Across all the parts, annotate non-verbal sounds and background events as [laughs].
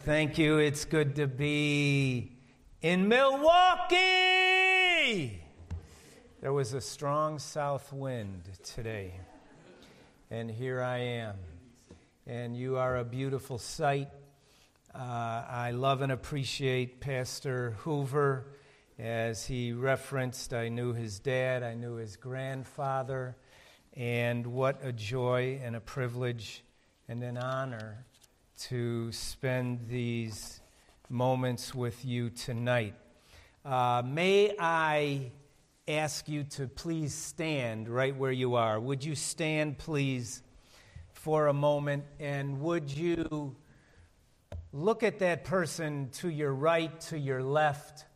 Thank you. It's good to be in Milwaukee. There was a strong south wind today, and here I am. And you are a beautiful sight. Uh, I love and appreciate Pastor Hoover. As he referenced, I knew his dad, I knew his grandfather, and what a joy and a privilege and an honor to spend these moments with you tonight. Uh, may I ask you to please stand right where you are? Would you stand, please, for a moment? And would you look at that person to your right, to your left?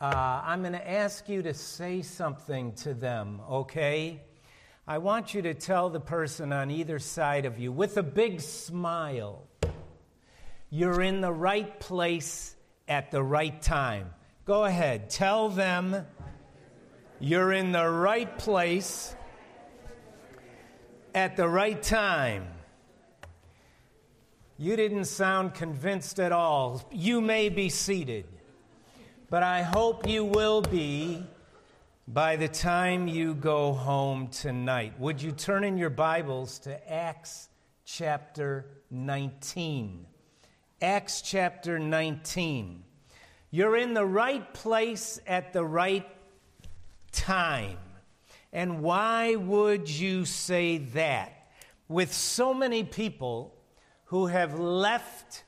Uh, I'm going to ask you to say something to them, okay? I want you to tell the person on either side of you with a big smile you're in the right place at the right time. Go ahead, tell them you're in the right place at the right time. You didn't sound convinced at all. You may be seated, but I hope you will be by the time you go home tonight. Would you turn in your Bibles to Acts chapter 19? Acts chapter 19. You're in the right place at the right time. And why would you say that? With so many people who have left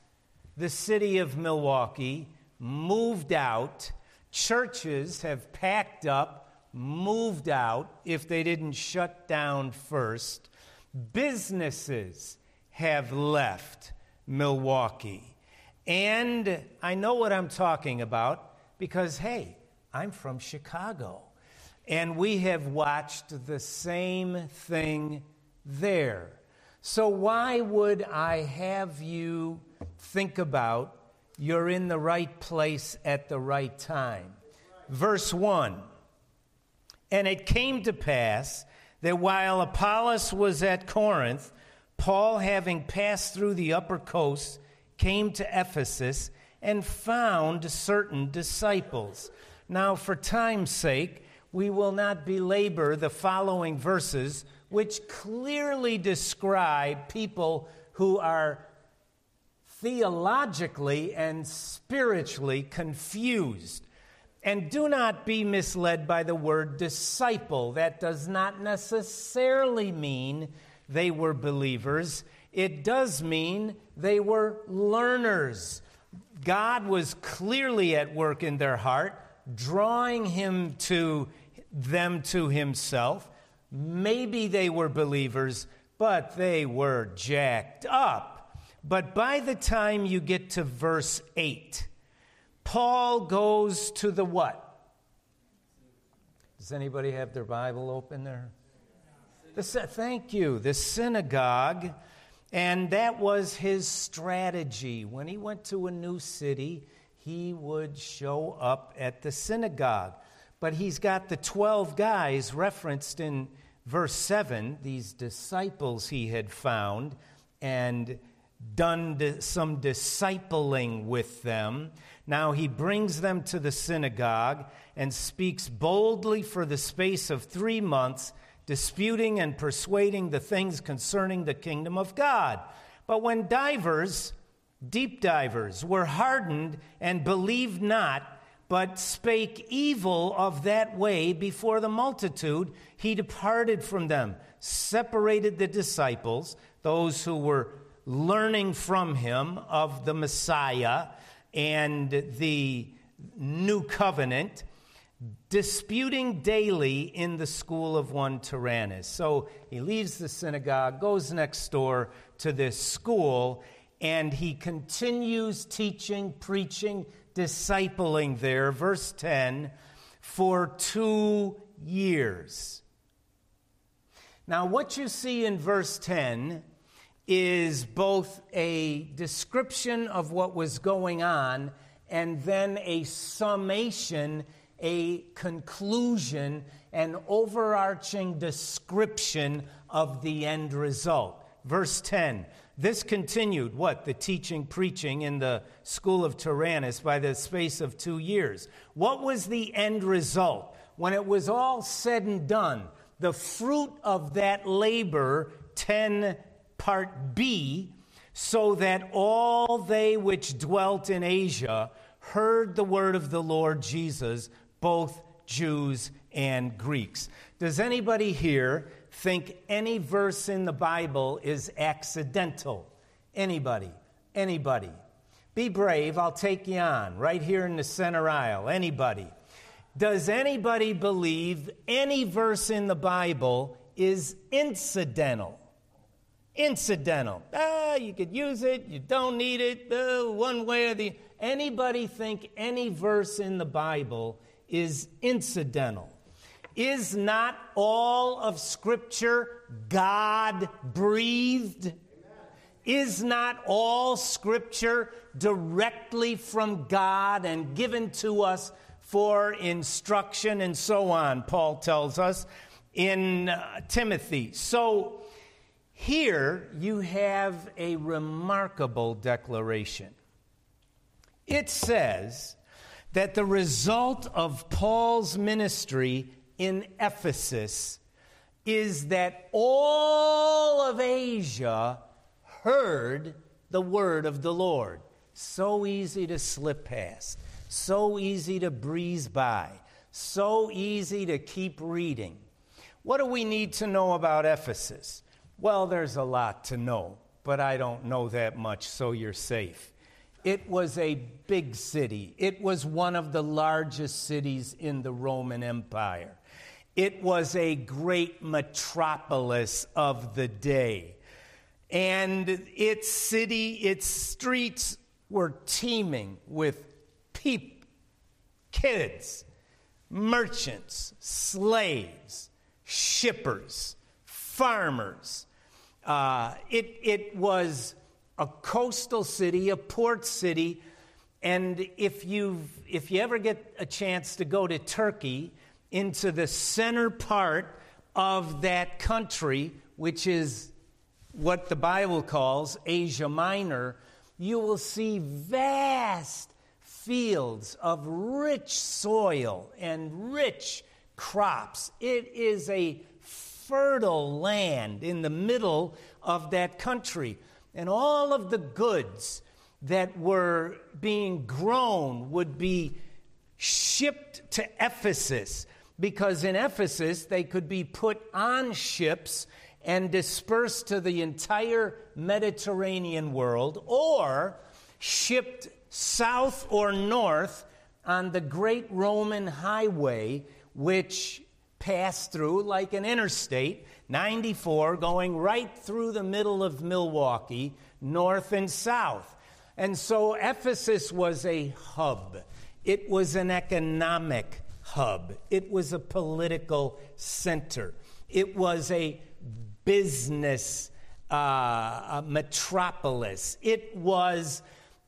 the city of Milwaukee, moved out, churches have packed up, moved out if they didn't shut down first, businesses have left Milwaukee. And I know what I'm talking about because, hey, I'm from Chicago. And we have watched the same thing there. So, why would I have you think about you're in the right place at the right time? Verse 1 And it came to pass that while Apollos was at Corinth, Paul, having passed through the upper coast, came to Ephesus and found certain disciples. Now, for time's sake, we will not belabor the following verses, which clearly describe people who are theologically and spiritually confused. And do not be misled by the word disciple. That does not necessarily mean they were believers, it does mean they were learners. God was clearly at work in their heart, drawing him to them to himself. Maybe they were believers, but they were jacked up. But by the time you get to verse 8, Paul goes to the what? Does anybody have their Bible open there? The, thank you. The synagogue. And that was his strategy. When he went to a new city, he would show up at the synagogue. But he's got the 12 guys referenced in verse 7, these disciples he had found and done some discipling with them. Now he brings them to the synagogue and speaks boldly for the space of three months disputing and persuading the things concerning the kingdom of God. But when divers, deep divers, were hardened and believed not, but spake evil of that way before the multitude, he departed from them, separated the disciples, those who were learning from him of the Messiah and the new covenant disputing daily in the school of one Tyrannus. So he leaves the synagogue, goes next door to this school, and he continues teaching, preaching, discipling there. Verse 10 for two years. Now, what you see in verse 10 is both a description of what was going on and then a summation a conclusion, an overarching description of the end result. Verse 10 This continued, what? The teaching, preaching in the school of Tyrannus by the space of two years. What was the end result? When it was all said and done, the fruit of that labor, 10 part B, so that all they which dwelt in Asia heard the word of the Lord Jesus, both Jews and Greeks. Does anybody here think any verse in the Bible is accidental? Anybody? Anybody? Be brave, I'll take you on. Right here in the center aisle. Anybody? Does anybody believe any verse in the Bible is incidental? Incidental. Ah, you could use it, you don't need it, uh, one way or the Anybody think any verse in the Bible is incidental? Is not all of Scripture God breathed? Is not all Scripture directly from God and given to us for instruction and so on, Paul tells us in uh, Timothy. So here you have a remarkable declaration. It says that the result of Paul's ministry in Ephesus is that all of Asia heard the word of the Lord. So easy to slip past, so easy to breeze by, so easy to keep reading. What do we need to know about Ephesus? Well, there's a lot to know, but I don't know that much, so you're safe. It was a big city. It was one of the largest cities in the Roman Empire. It was a great metropolis of the day. And its city, its streets were teeming with people, kids, merchants, slaves, shippers, farmers. Uh, it, it was a coastal city, a port city. And if, you if you ever get a chance to go to Turkey, into the center part of that country, which is what the Bible calls Asia Minor, you will see vast fields of rich soil and rich crops. It is a fertile land in the middle of that country and all of the goods that were being grown would be shipped to Ephesus because in Ephesus they could be put on ships and dispersed to the entire Mediterranean world or shipped south or north on the great Roman highway, which passed through like an interstate 94 going right through the middle of Milwaukee, north and south. And so Ephesus was a hub, it was an economic hub, it was a political center, it was a business uh, a metropolis, it was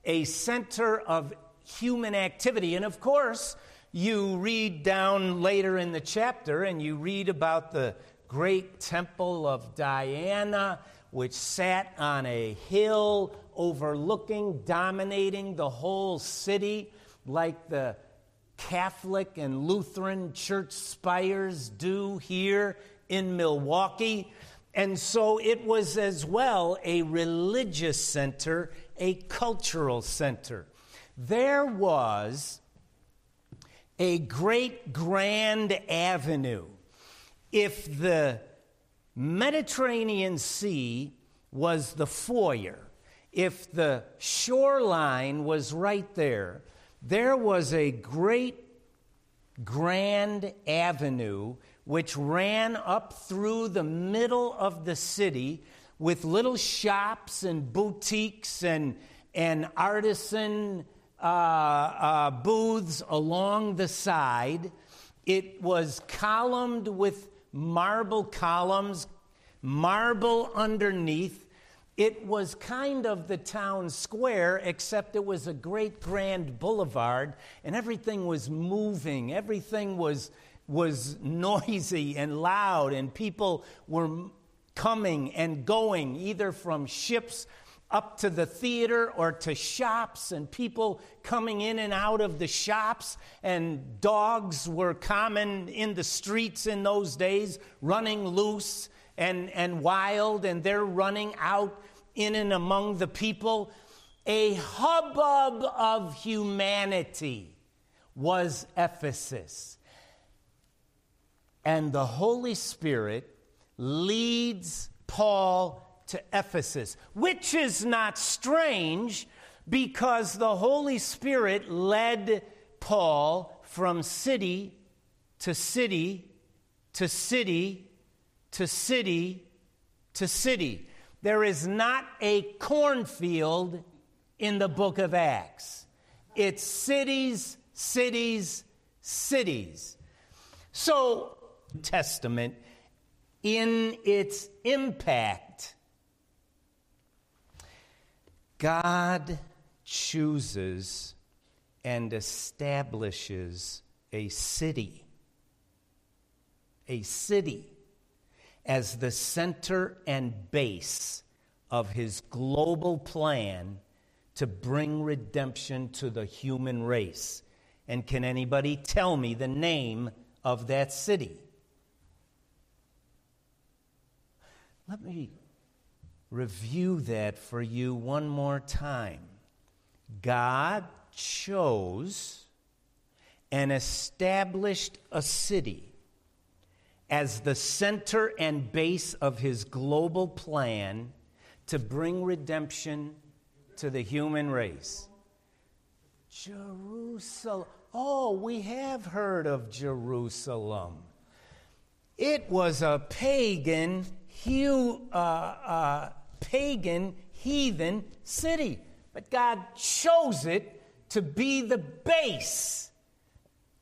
a center of human activity. And of course, you read down later in the chapter and you read about the great temple of Diana, which sat on a hill overlooking, dominating the whole city, like the Catholic and Lutheran church spires do here in Milwaukee. And so it was as well a religious center, a cultural center. There was a great grand avenue. If the Mediterranean Sea was the foyer, if the shoreline was right there, there was a great grand avenue which ran up through the middle of the city with little shops and boutiques and, and artisan uh, uh, booths along the side. It was columned with marble columns, marble underneath. It was kind of the town square, except it was a great grand boulevard, and everything was moving. Everything was, was noisy and loud, and people were coming and going, either from ships up to the theater or to shops, and people coming in and out of the shops. And dogs were common in the streets in those days, running loose and, and wild, and they're running out in and among the people. A hubbub of humanity was Ephesus. And the Holy Spirit leads Paul to Ephesus, which is not strange because the Holy Spirit led Paul from city to city to city to city to city. There is not a cornfield in the book of Acts, it's cities, cities, cities. So, Testament, in its impact, God chooses and establishes a city, a city, as the center and base of his global plan to bring redemption to the human race. And can anybody tell me the name of that city? Let me review that for you one more time. God chose and established a city as the center and base of his global plan to bring redemption to the human race. Jerusalem. Oh, we have heard of Jerusalem. It was a pagan hu, uh, uh, pagan, heathen city. But God chose it to be the base,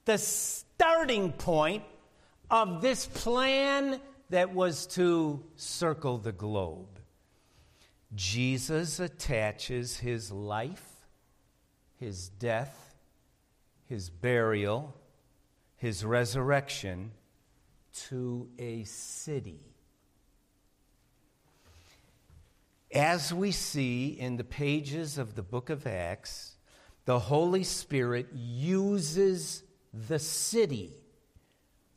the starting point of this plan that was to circle the globe. Jesus attaches his life, his death, his burial, his resurrection to a city. As we see in the pages of the book of Acts, the Holy Spirit uses the city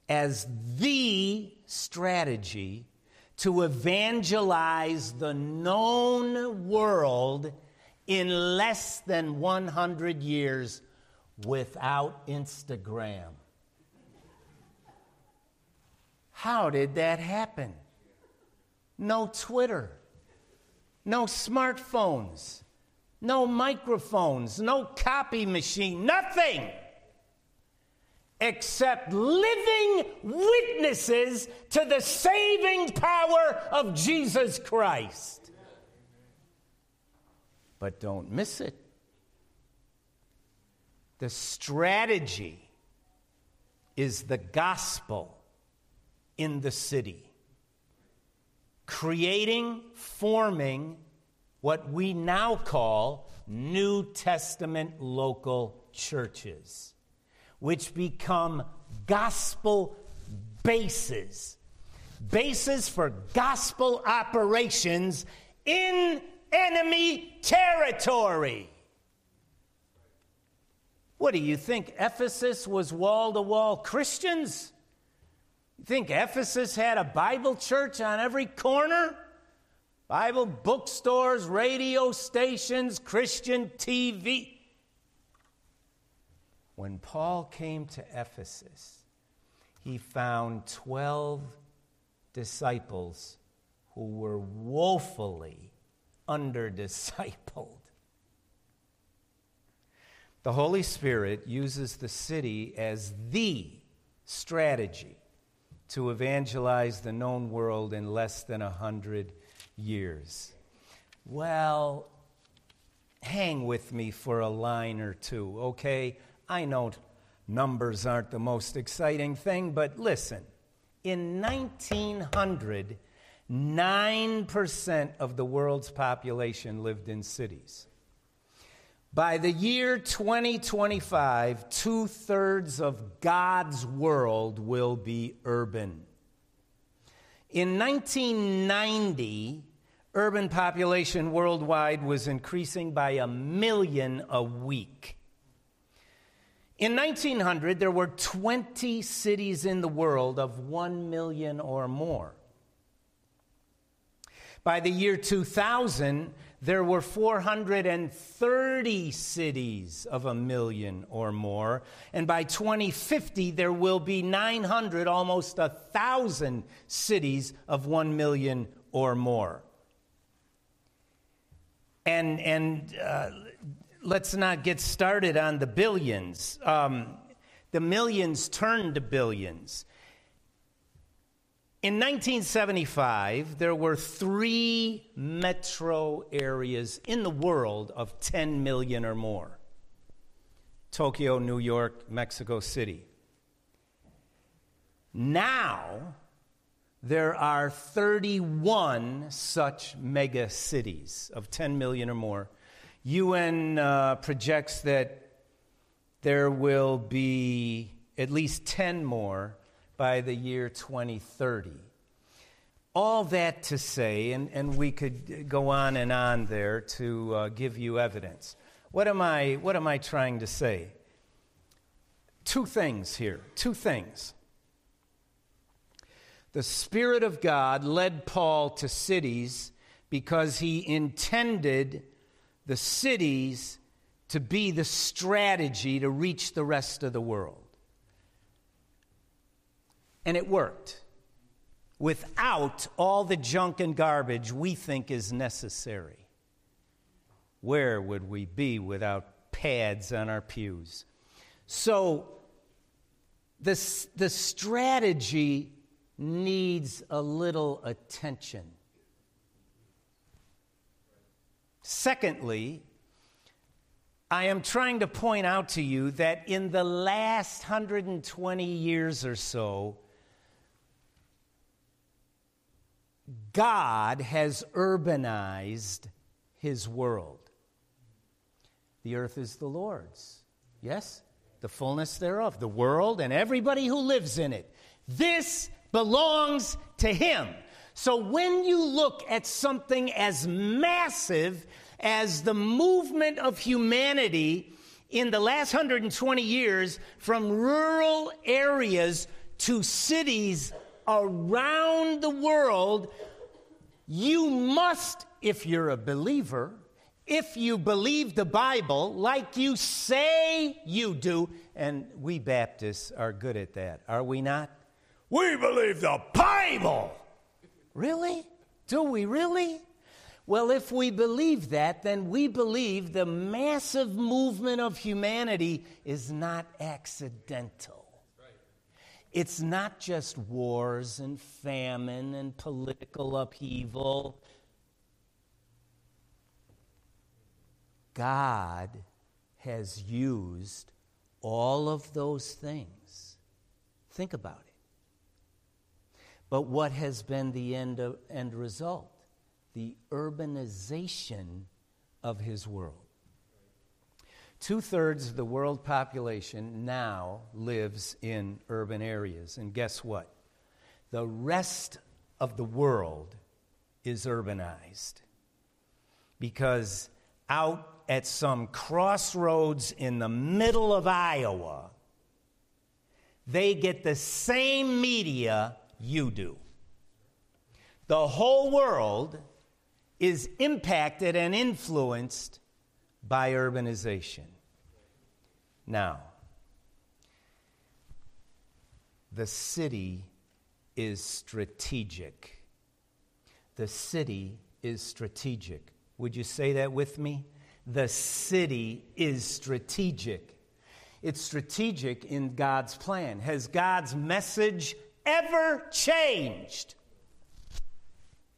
as the strategy to evangelize the known world in less than 100 years without Instagram. How did that happen? No Twitter no smartphones, no microphones, no copy machine, nothing. Except living witnesses to the saving power of Jesus Christ. But don't miss it. The strategy is the gospel in the city creating, forming what we now call New Testament local churches, which become gospel bases, bases for gospel operations in enemy territory. What do you think? Ephesus was wall to wall Christians? You think Ephesus had a Bible church on every corner? Bible bookstores, radio stations, Christian TV. When Paul came to Ephesus, he found 12 disciples who were woefully under discipled. The Holy Spirit uses the city as the strategy to evangelize the known world in less than a hundred years. Well, hang with me for a line or two, okay? I know numbers aren't the most exciting thing, but listen. In 1900, 9% of the world's population lived in cities. By the year 2025, two thirds of God's world will be urban. In 1990, urban population worldwide was increasing by a million a week. In 1900, there were 20 cities in the world of 1 million or more. By the year 2000, there were 430 cities of a million or more. And by 2050, there will be 900, almost a thousand cities of 1 million or more. And, and uh, let's not get started on the billions. Um, the millions turned to billions. In 1975, there were three metro areas in the world of 10 million or more Tokyo, New York, Mexico City. Now, there are 31 such mega cities of 10 million or more. UN uh, projects that there will be at least 10 more by the year 2030. All that to say, and, and we could go on and on there to uh, give you evidence. What am, I, what am I trying to say? Two things here. Two things. The Spirit of God led Paul to cities because he intended the cities to be the strategy to reach the rest of the world. And it worked without all the junk and garbage we think is necessary. Where would we be without pads on our pews? So, the, the strategy needs a little attention. Secondly, I am trying to point out to you that in the last 120 years or so, God has urbanized his world. The earth is the Lord's. Yes? The fullness thereof, the world and everybody who lives in it. This belongs to him. So when you look at something as massive as the movement of humanity in the last 120 years from rural areas to cities around the world, you must, if you're a believer, if you believe the Bible like you say you do, and we Baptists are good at that, are we not? We believe the Bible. Really? Do we really? Well, if we believe that, then we believe the massive movement of humanity is not accidental. It's not just wars and famine and political upheaval. God has used all of those things. Think about it. But what has been the end, of, end result? The urbanization of his world. Two thirds of the world population now lives in urban areas. And guess what? The rest of the world is urbanized. Because out at some crossroads in the middle of Iowa, they get the same media you do. The whole world is impacted and influenced by urbanization. Now, the city is strategic. The city is strategic. Would you say that with me? The city is strategic. It's strategic in God's plan. Has God's message ever changed?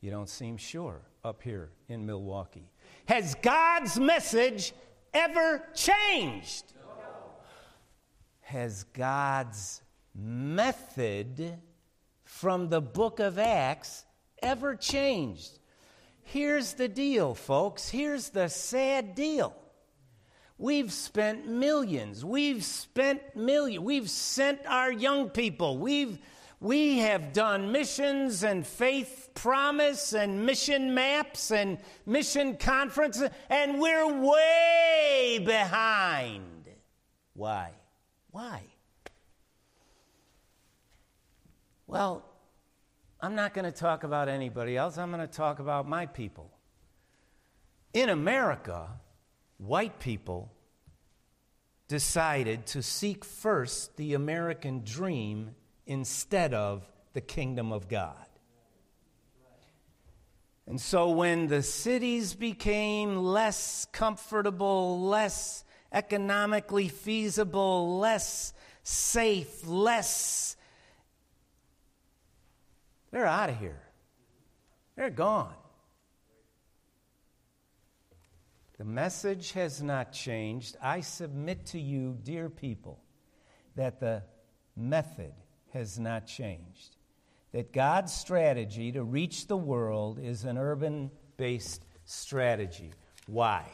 You don't seem sure up here in Milwaukee. Has God's message ever changed? Has God's method from the book of Acts ever changed? Here's the deal, folks. Here's the sad deal. We've spent millions. We've spent millions. We've sent our young people. We've We have done missions and faith promise and mission maps and mission conferences, and we're way behind. Why? Why? Well, I'm not going to talk about anybody else. I'm going to talk about my people. In America, white people decided to seek first the American dream instead of the kingdom of God. And so when the cities became less comfortable, less economically feasible, less safe, less. They're out of here. They're gone. The message has not changed. I submit to you, dear people, that the method has not changed. That God's strategy to reach the world is an urban based strategy. Why?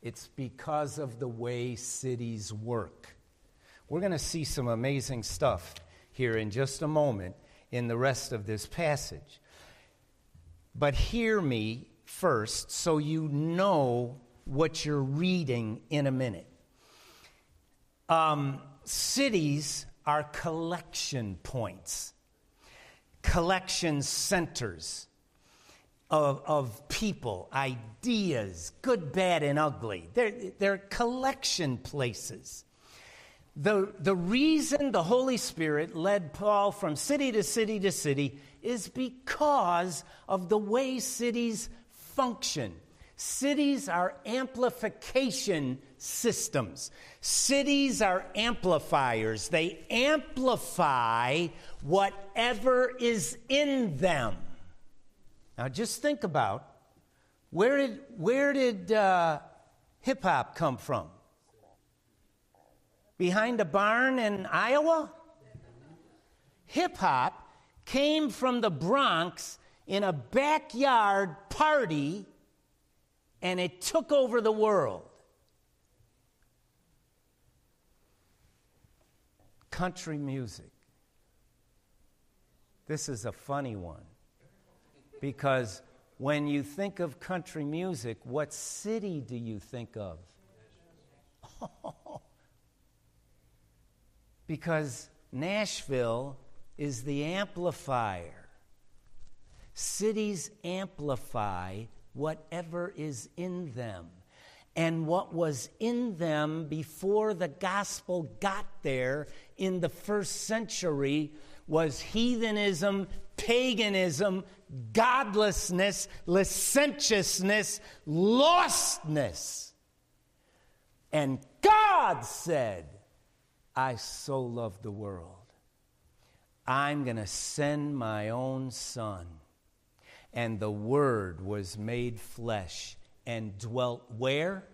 It's because of the way cities work. We're going to see some amazing stuff here in just a moment in the rest of this passage. But hear me first so you know what you're reading in a minute. Um, cities are collection points, collection centers of, of people, ideas, good, bad, and ugly. They're, they're collection places. The, the reason the Holy Spirit led Paul from city to city to city is because of the way cities function. Cities are amplification systems. Cities are amplifiers. They amplify whatever is in them. Now, just think about where did, where did uh, hip hop come from? Behind a barn in Iowa? Hip hop came from the Bronx in a backyard party and it took over the world. Country music. This is a funny one because when you think of country music, what city do you think of? [laughs] because Nashville is the amplifier. Cities amplify whatever is in them. And what was in them before the gospel got there in the first century was heathenism, paganism, godlessness, licentiousness, lostness. And God said, I so love the world. I'm going to send my own son. And the Word was made flesh and dwelt where?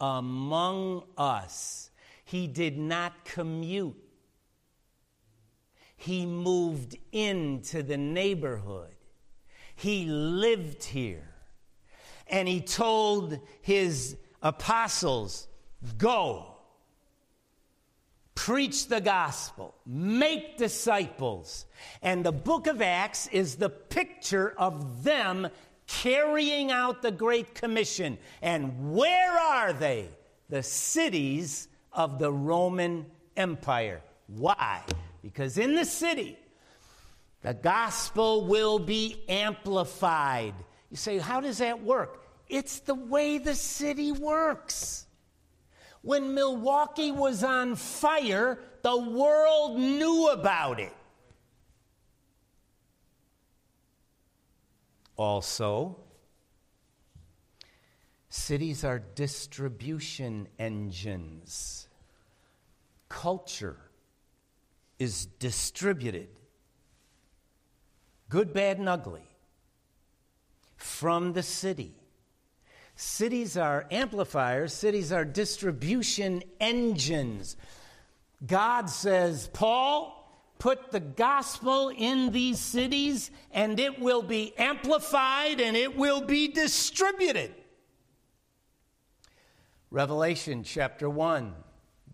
Among us. He did not commute he moved into the neighborhood. He lived here. And he told his apostles, Go, preach the gospel, make disciples. And the book of Acts is the picture of them carrying out the Great Commission. And where are they? The cities of the Roman Empire. Why? Because in the city, the gospel will be amplified. You say, how does that work? It's the way the city works. When Milwaukee was on fire, the world knew about it. Also, cities are distribution engines. Culture is distributed, good, bad, and ugly, from the city. Cities are amplifiers, cities are distribution engines. God says, Paul, put the gospel in these cities and it will be amplified and it will be distributed. Revelation chapter 1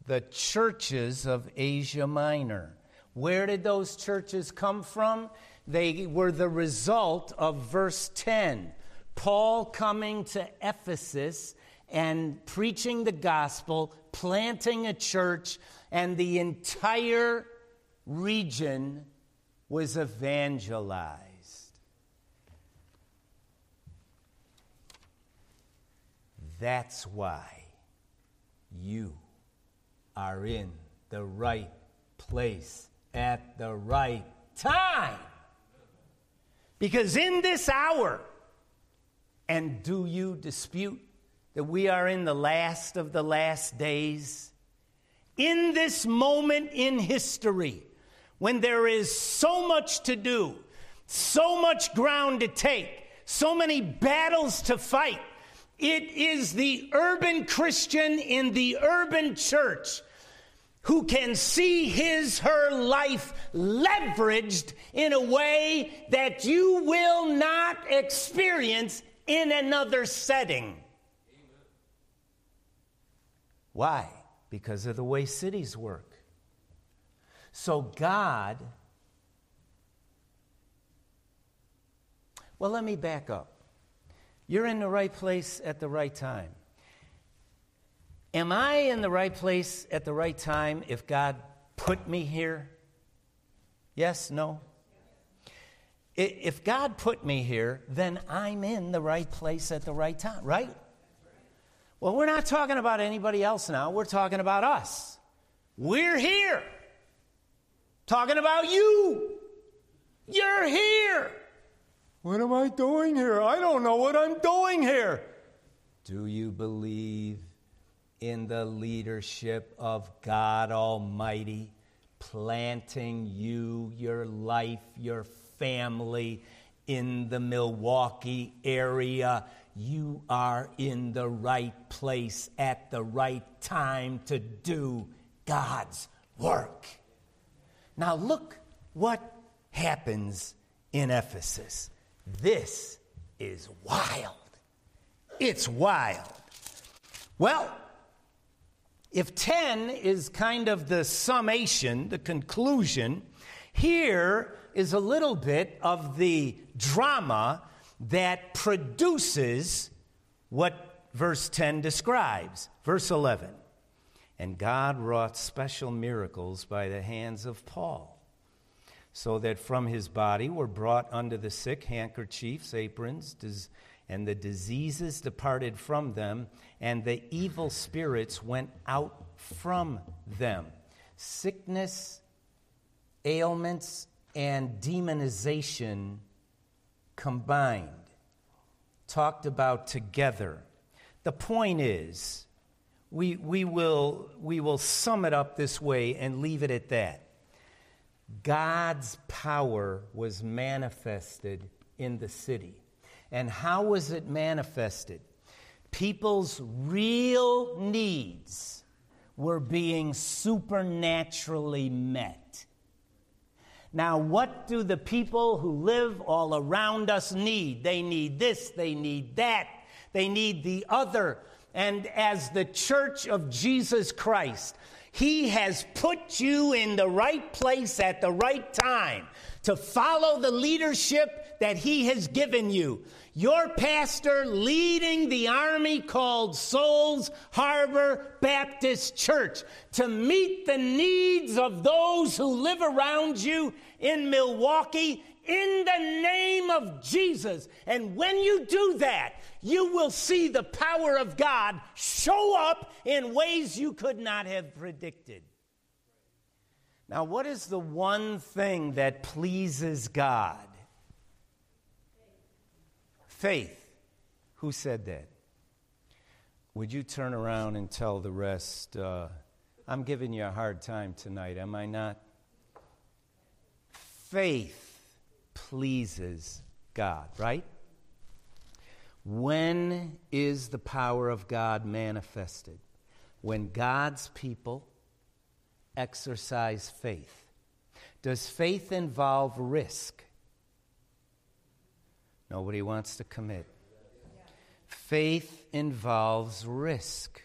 the churches of Asia Minor. Where did those churches come from? They were the result of verse 10. Paul coming to Ephesus and preaching the gospel, planting a church, and the entire region was evangelized. That's why you are in the right place at the right time. Because in this hour, and do you dispute that we are in the last of the last days? In this moment in history, when there is so much to do, so much ground to take, so many battles to fight, it is the urban Christian in the urban church who can see his, her life leveraged in a way that you will not experience in another setting. Why? Because of the way cities work. So God, well, let me back up. You're in the right place at the right time. Am I in the right place at the right time if God put me here? Yes, no? If God put me here, then I'm in the right place at the right time, right? Well, we're not talking about anybody else now. We're talking about us. We're here. Talking about you. You're here. What am I doing here? I don't know what I'm doing here. Do you believe in the leadership of God Almighty, planting you, your life, your family in the Milwaukee area? You are in the right place at the right time to do God's work. Now, look what happens in Ephesus. This is wild. It's wild. Well, if 10 is kind of the summation, the conclusion, here is a little bit of the drama that produces what verse 10 describes. Verse 11 And God wrought special miracles by the hands of Paul so that from his body were brought unto the sick handkerchiefs, aprons, and the diseases departed from them, and the evil spirits went out from them. Sickness, ailments, and demonization combined, talked about together. The point is, we, we, will, we will sum it up this way and leave it at that. God's power was manifested in the city. And how was it manifested? People's real needs were being supernaturally met. Now, what do the people who live all around us need? They need this, they need that, they need the other. And as the church of Jesus Christ, he has put you in the right place at the right time to follow the leadership that He has given you. Your pastor leading the army called Souls Harbor Baptist Church to meet the needs of those who live around you in Milwaukee in the name of Jesus. And when you do that, you will see the power of God show up in ways you could not have predicted. Now, what is the one thing that pleases God? Faith. Who said that? Would you turn around and tell the rest? Uh, I'm giving you a hard time tonight, am I not? Faith pleases God, right? When is the power of God manifested? When God's people exercise faith. Does faith involve risk? Nobody wants to commit. Faith involves risk.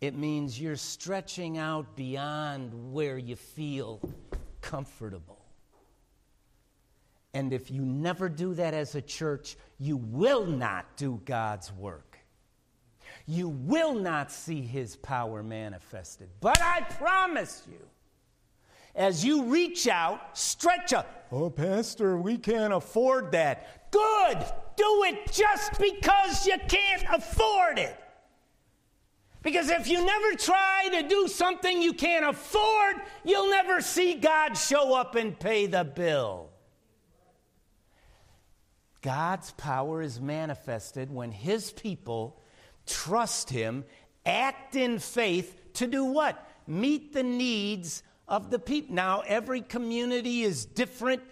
It means you're stretching out beyond where you feel comfortable. And if you never do that as a church, you will not do God's work. You will not see his power manifested. But I promise you, as you reach out, stretch out. Oh, Pastor, we can't afford that. Good. Do it just because you can't afford it. Because if you never try to do something you can't afford, you'll never see God show up and pay the bill. God's power is manifested when His people trust Him, act in faith to do what? Meet the needs of the people. Now, every community is different.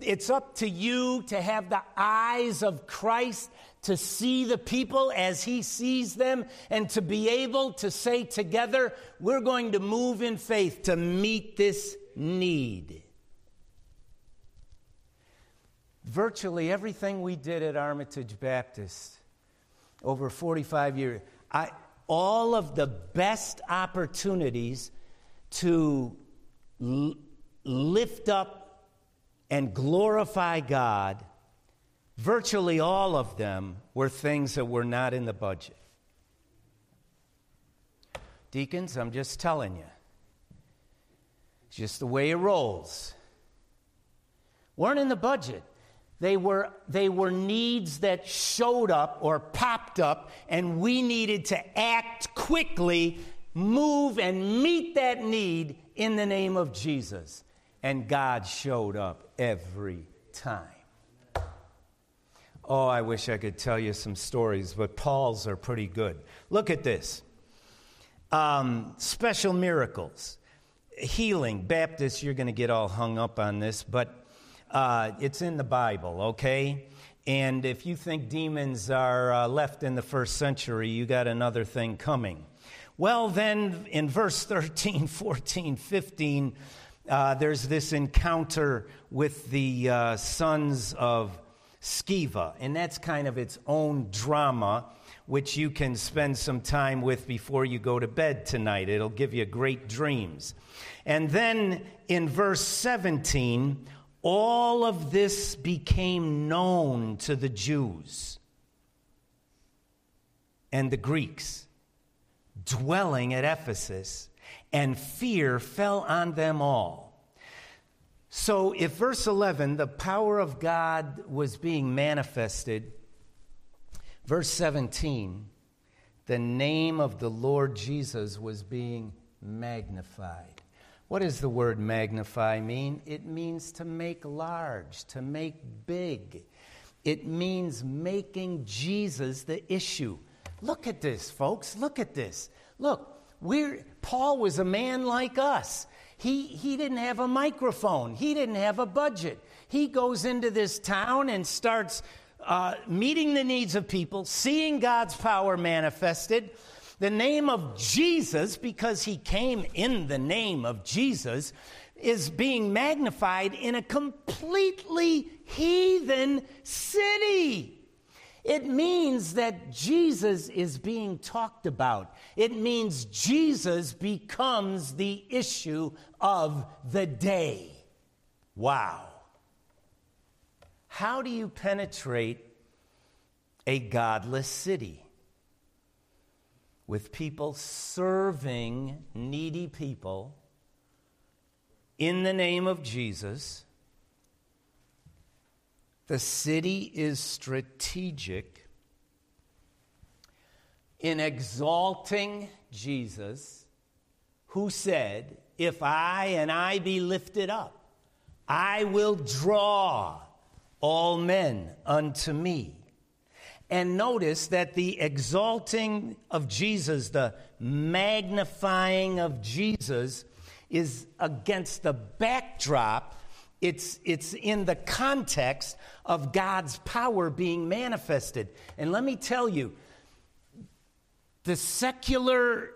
It's up to you to have the eyes of Christ to see the people as he sees them and to be able to say together, we're going to move in faith to meet this need. Virtually everything we did at Armitage Baptist over 45 years, I, all of the best opportunities to l- lift up and glorify God Virtually all of them were things that were not in the budget. Deacons, I'm just telling you. It's just the way it rolls. Weren't in the budget. They were, they were needs that showed up or popped up, and we needed to act quickly, move, and meet that need in the name of Jesus. And God showed up every time. Oh, I wish I could tell you some stories, but Paul's are pretty good. Look at this um, special miracles, healing. Baptists, you're going to get all hung up on this, but uh, it's in the Bible, okay? And if you think demons are uh, left in the first century, you got another thing coming. Well, then in verse 13, [laughs] 14, 15, uh, there's this encounter with the uh, sons of Sceva, and that's kind of its own drama, which you can spend some time with before you go to bed tonight. It'll give you great dreams. And then in verse 17, all of this became known to the Jews and the Greeks dwelling at Ephesus, and fear fell on them all. So, if verse 11, the power of God was being manifested, verse 17, the name of the Lord Jesus was being magnified. What does the word magnify mean? It means to make large, to make big. It means making Jesus the issue. Look at this, folks. Look at this. Look, we're, Paul was a man like us. He, he didn't have a microphone, he didn't have a budget. He goes into this town and starts uh, meeting the needs of people, seeing God's power manifested. The name of Jesus, because he came in the name of Jesus, is being magnified in a completely heathen city. It means that Jesus is being talked about. It means Jesus becomes the issue of the day. Wow. How do you penetrate a godless city? With people serving needy people in the name of Jesus the city is strategic in exalting Jesus, who said, If I and I be lifted up, I will draw all men unto me. And notice that the exalting of Jesus, the magnifying of Jesus, is against the backdrop it's, it's in the context of God's power being manifested. And let me tell you, the secular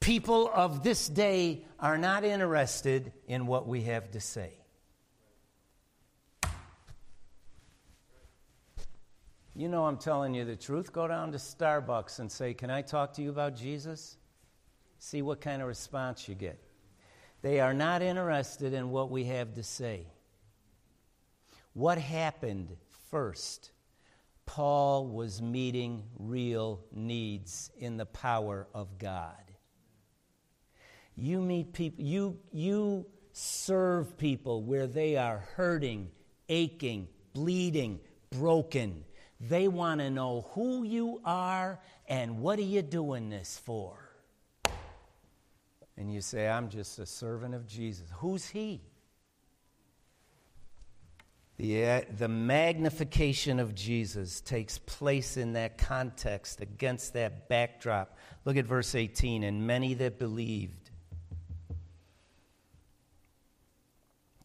people of this day are not interested in what we have to say. You know, I'm telling you the truth. Go down to Starbucks and say, Can I talk to you about Jesus? See what kind of response you get. They are not interested in what we have to say. What happened first? Paul was meeting real needs in the power of God. You meet people, you, you serve people where they are hurting, aching, bleeding, broken. They want to know who you are and what are you doing this for? And you say, I'm just a servant of Jesus. Who's he? The, uh, the magnification of Jesus takes place in that context, against that backdrop. Look at verse 18. And many that believed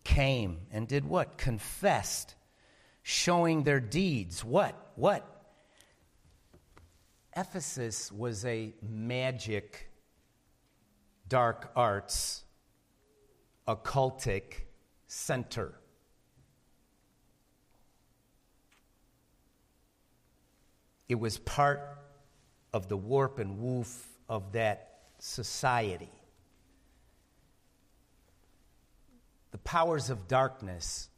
came and did what? Confessed, showing their deeds. What? What? Ephesus was a magic, dark arts, occultic center. It was part of the warp and woof of that society. The powers of darkness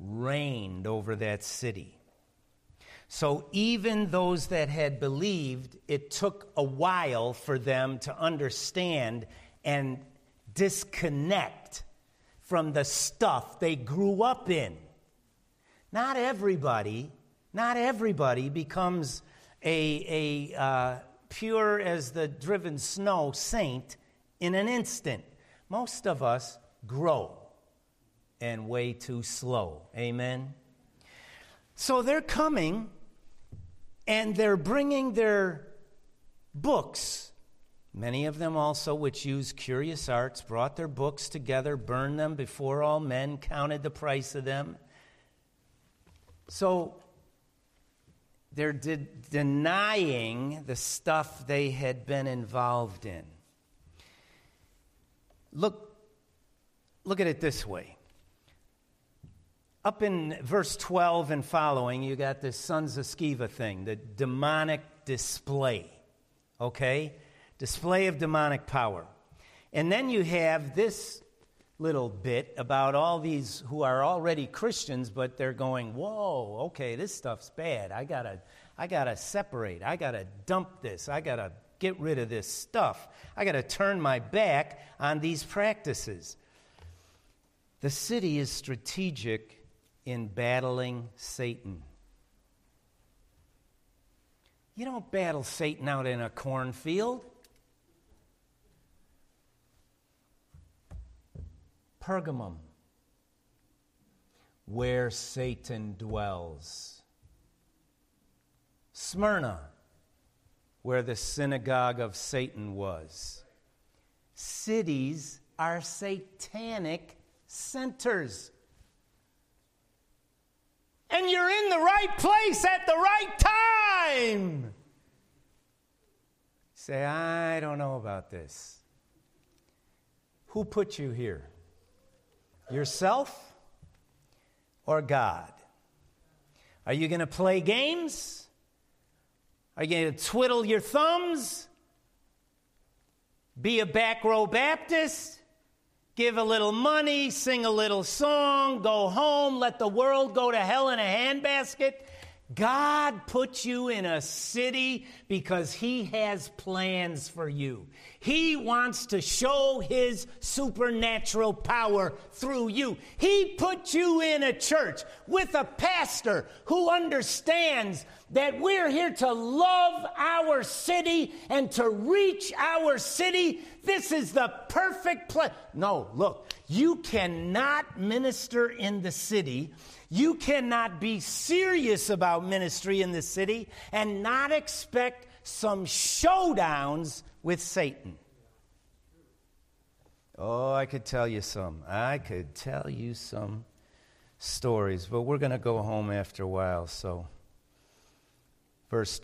reigned over that city. So even those that had believed, it took a while for them to understand and disconnect from the stuff they grew up in. Not everybody, not everybody becomes a, a uh, pure as the driven snow saint in an instant. Most of us grow and way too slow. Amen? So they're coming and they're bringing their books. Many of them also, which use curious arts, brought their books together, burned them before all men, counted the price of them. So they're de- denying the stuff they had been involved in. Look, look at it this way. Up in verse 12 and following, you got this sons of Sceva thing, the demonic display. Okay? Display of demonic power. And then you have this little bit about all these who are already Christians, but they're going, whoa, okay, this stuff's bad. I gotta, I gotta separate. I gotta dump this. I gotta get rid of this stuff. I gotta turn my back on these practices. The city is strategic in battling Satan. You don't battle Satan out in a cornfield. Pergamum, where Satan dwells. Smyrna, where the synagogue of Satan was. Cities are satanic centers. And you're in the right place at the right time. Say, I don't know about this. Who put you here? Yourself or God? Are you going to play games? Are you going to twiddle your thumbs? Be a back row Baptist? Give a little money, sing a little song, go home, let the world go to hell in a handbasket? God put you in a city because He has plans for you. He wants to show His supernatural power through you. He put you in a church with a pastor who understands that we're here to love our city and to reach our city. This is the perfect place. No, look, you cannot minister in the city you cannot be serious about ministry in the city and not expect some showdowns with Satan. Oh, I could tell you some. I could tell you some stories, but we're going to go home after a while, so verse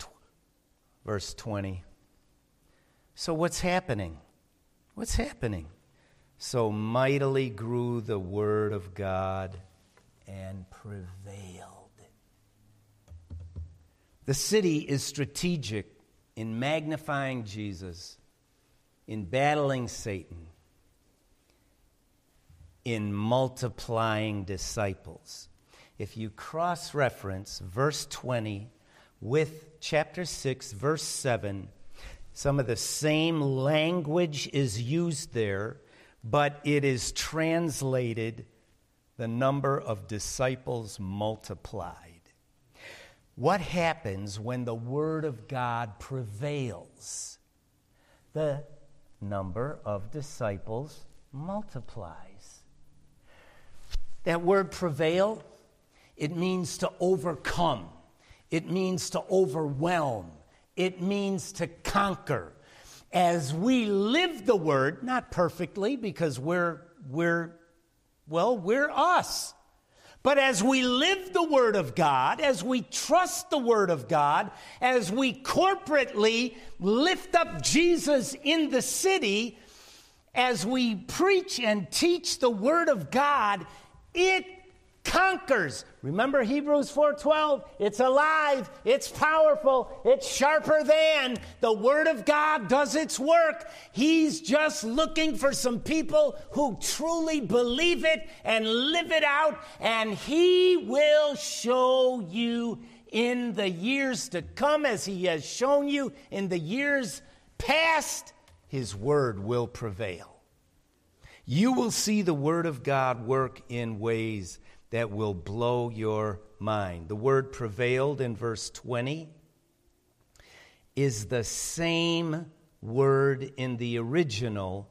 verse 20. So what's happening? What's happening? So mightily grew the word of God and prevailed. The city is strategic in magnifying Jesus in battling Satan, in multiplying disciples. If you cross reference verse 20 with chapter 6, verse 7, some of the same language is used there, but it is translated the number of disciples multiplied. What happens when the Word of God prevails? The number of disciples multiplies. That word prevail, it means to overcome, it means to overwhelm, it means to conquer. As we live the word, not perfectly because we're, we're well, we're us. But as we live the Word of God, as we trust the Word of God, as we corporately lift up Jesus in the city, as we preach and teach the Word of God, it conquers. Remember Hebrews 4:12? It's alive, it's powerful, it's sharper than the word of God does its work. He's just looking for some people who truly believe it and live it out and he will show you in the years to come as he has shown you in the years past his word will prevail. You will see the word of God work in ways that will blow your mind. The word prevailed in verse 20 is the same word in the original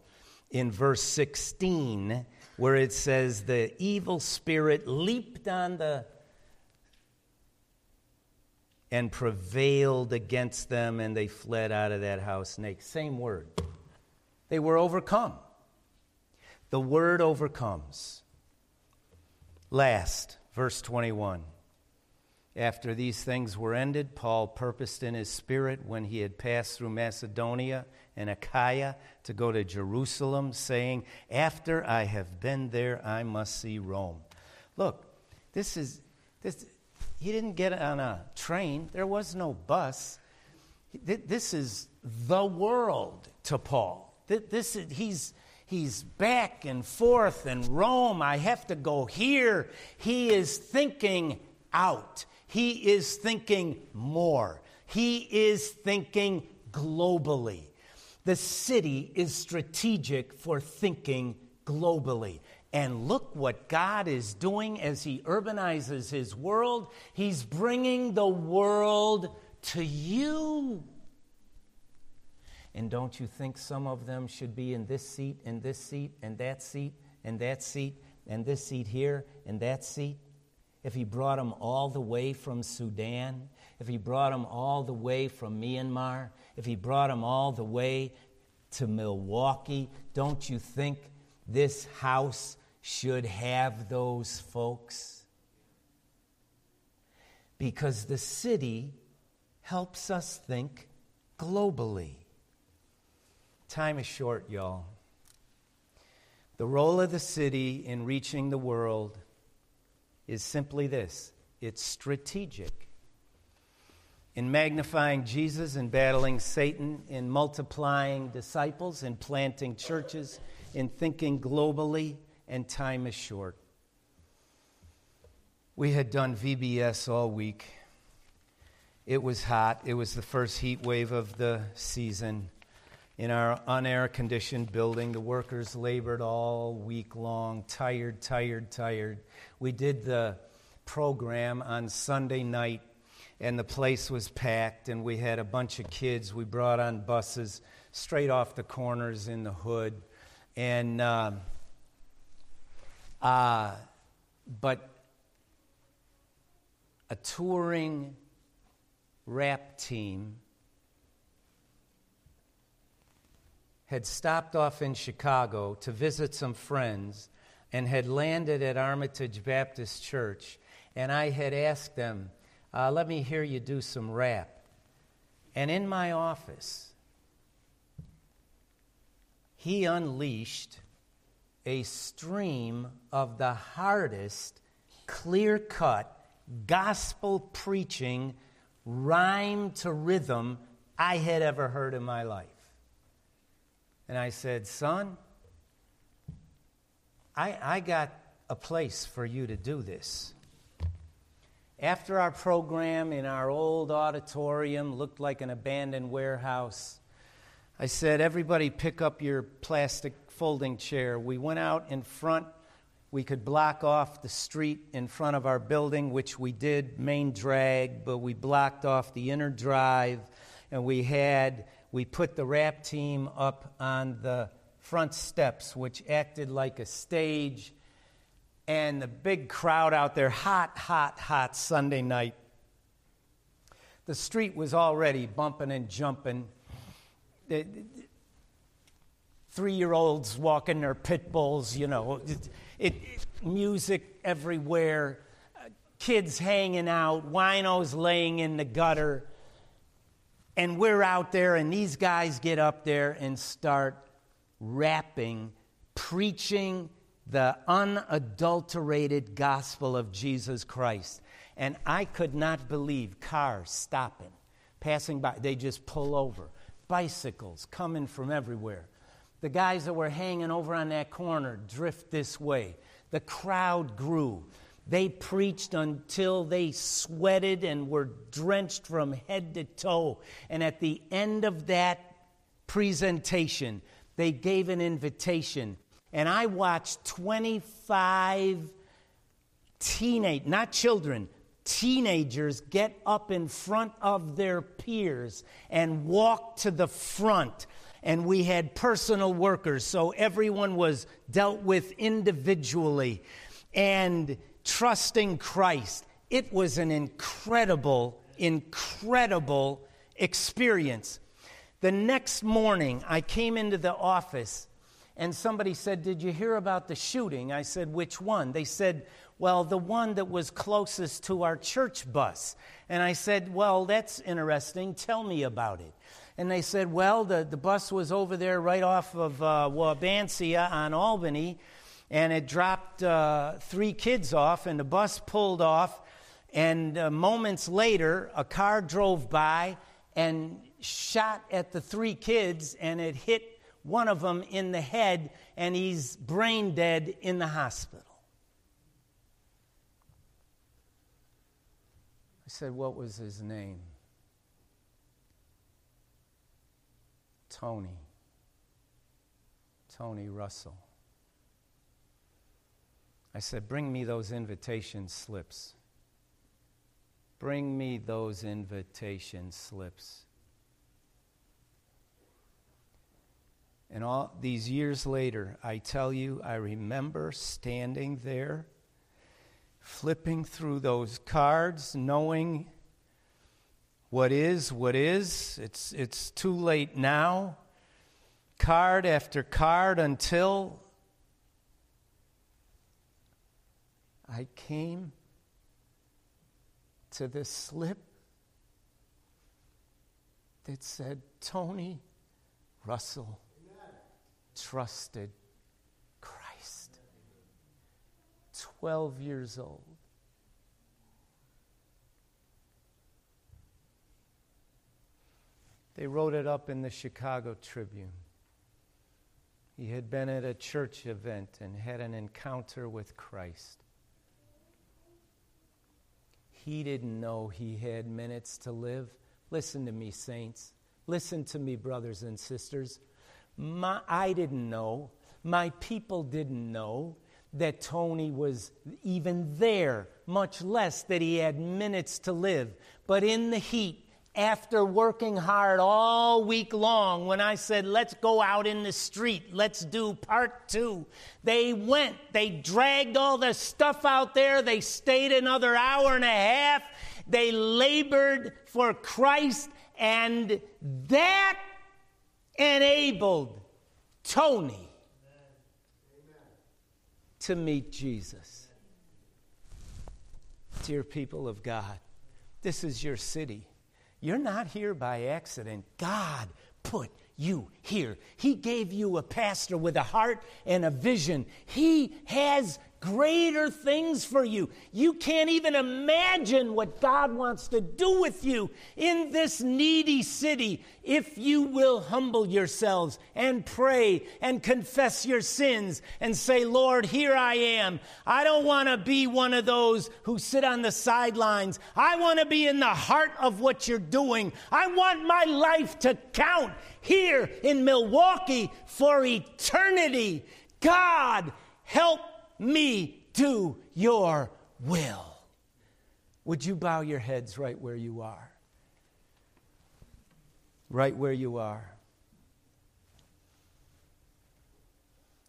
in verse 16, where it says, The evil spirit leaped on the and prevailed against them, and they fled out of that house naked. Same word. They were overcome. The word overcomes. Last, verse 21. After these things were ended, Paul purposed in his spirit when he had passed through Macedonia and Achaia to go to Jerusalem, saying, After I have been there, I must see Rome. Look, this is, this, he didn't get on a train, there was no bus. This is the world to Paul. This is, he's, he's back and forth in Rome. I have to go here. He is thinking out. He is thinking more. He is thinking globally. The city is strategic for thinking globally. And look what God is doing as He urbanizes His world. He's bringing the world to you. And don't you think some of them should be in this seat, and this seat, and that seat, and that seat, and this seat here, and that seat? If he brought them all the way from Sudan, if he brought them all the way from Myanmar, if he brought them all the way to Milwaukee, don't you think this house should have those folks? Because the city helps us think globally. Time is short, y'all. The role of the city in reaching the world is simply this it's strategic. In magnifying Jesus and battling Satan, in multiplying disciples, in planting churches, in thinking globally, and time is short. We had done VBS all week. It was hot. It was the first heat wave of the season in our unair conditioned building. The workers labored all week long, tired, tired, tired. We did the program on Sunday night, and the place was packed, and we had a bunch of kids. We brought on buses straight off the corners in the hood. And, uh, uh, but a touring rap team had stopped off in Chicago to visit some friends and had landed at Armitage Baptist Church. And I had asked them, uh, let me hear you do some rap. And in my office, he unleashed a stream of the hardest, clear cut, gospel preaching, rhyme to rhythm I had ever heard in my life. And I said, Son, I, I got a place for you to do this. After our program in our old auditorium looked like an abandoned warehouse, I said, Everybody pick up your plastic folding chair. We went out in front. We could block off the street in front of our building, which we did, main drag, but we blocked off the inner drive. And we had, we put the rap team up on the front steps, which acted like a stage. And the big crowd out there, hot, hot, hot Sunday night. The street was already bumping and jumping three year olds walking their pit bulls, you know, it, it, music everywhere, kids hanging out, winos laying in the gutter. And we're out there, and these guys get up there and start rapping, preaching the unadulterated gospel of Jesus Christ. And I could not believe cars stopping, passing by. They just pull over. Bicycles coming from everywhere. The guys that were hanging over on that corner drift this way. The crowd grew. They preached until they sweated and were drenched from head to toe. And at the end of that presentation, they gave an invitation. And I watched 25 teenage, not children, teenagers get up in front of their peers and walk to the front and we had personal workers, so everyone was dealt with individually and trusting Christ. It was an incredible, incredible experience. The next morning, I came into the office and somebody said, Did you hear about the shooting? I said, Which one? They said, Well, the one that was closest to our church bus. And I said, Well, that's interesting. Tell me about it. And they said, well, the, the bus was over there right off of uh, Wabansia on Albany, and it dropped uh, three kids off, and the bus pulled off. And uh, moments later, a car drove by and shot at the three kids, and it hit one of them in the head, and he's brain dead in the hospital. I said, What was his name? Tony. Tony Russell. I said, Bring me those invitation slips. Bring me those invitation slips. And all these years later, I tell you, I remember standing there, flipping through those cards, knowing what is, what is. It's, it's too late now. Card after card until I came to this slip that said, Tony Russell trusted Christ. 12 years old. They wrote it up in the Chicago Tribune. He had been at a church event and had an encounter with Christ. He didn't know he had minutes to live. Listen to me, saints. Listen to me, brothers and sisters. My, I didn't know. My people didn't know that Tony was even there, much less that he had minutes to live. But in the heat, after working hard all week long, when I said, let's go out in the street, let's do part two, they went. They dragged all the stuff out there. They stayed another hour and a half. They labored for Christ, and that enabled Tony to meet Jesus. Dear people of God, this is your city. You're not here by accident. God put you here. He gave you a pastor with a heart and a vision. He has greater things for you. You can't even imagine what God wants to do with you in this needy city if you will humble yourselves and pray and confess your sins and say, Lord, here I am. I don't want to be one of those who sit on the sidelines. I want to be in the heart of what you're doing. I want my life to count here in Milwaukee for eternity. God, help me do your will. Would you bow your heads right where you are? Right where you are.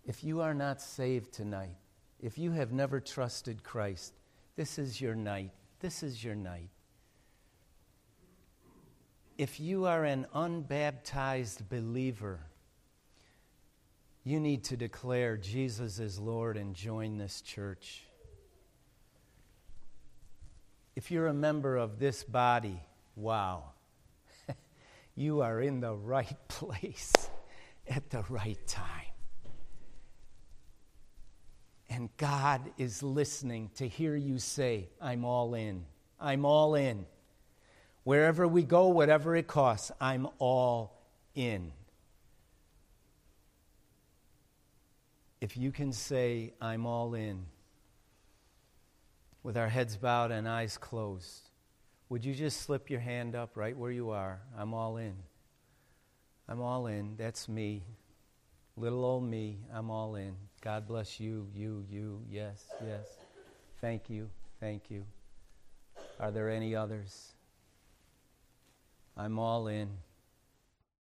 If you are not saved tonight, if you have never trusted Christ, this is your night. This is your night. If you are an unbaptized believer, you need to declare Jesus is Lord and join this church. If you're a member of this body, wow, [laughs] you are in the right [laughs] place at the right time. And God is listening to hear you say, I'm all in. I'm all in. Wherever we go, whatever it costs, I'm all in. If you can say, I'm all in, with our heads bowed and eyes closed, would you just slip your hand up right where you are? I'm all in. I'm all in. That's me. Little old me. I'm all in. God bless you, you, you. Yes, yes. Thank you. Thank you. Are there any others? I'm all in.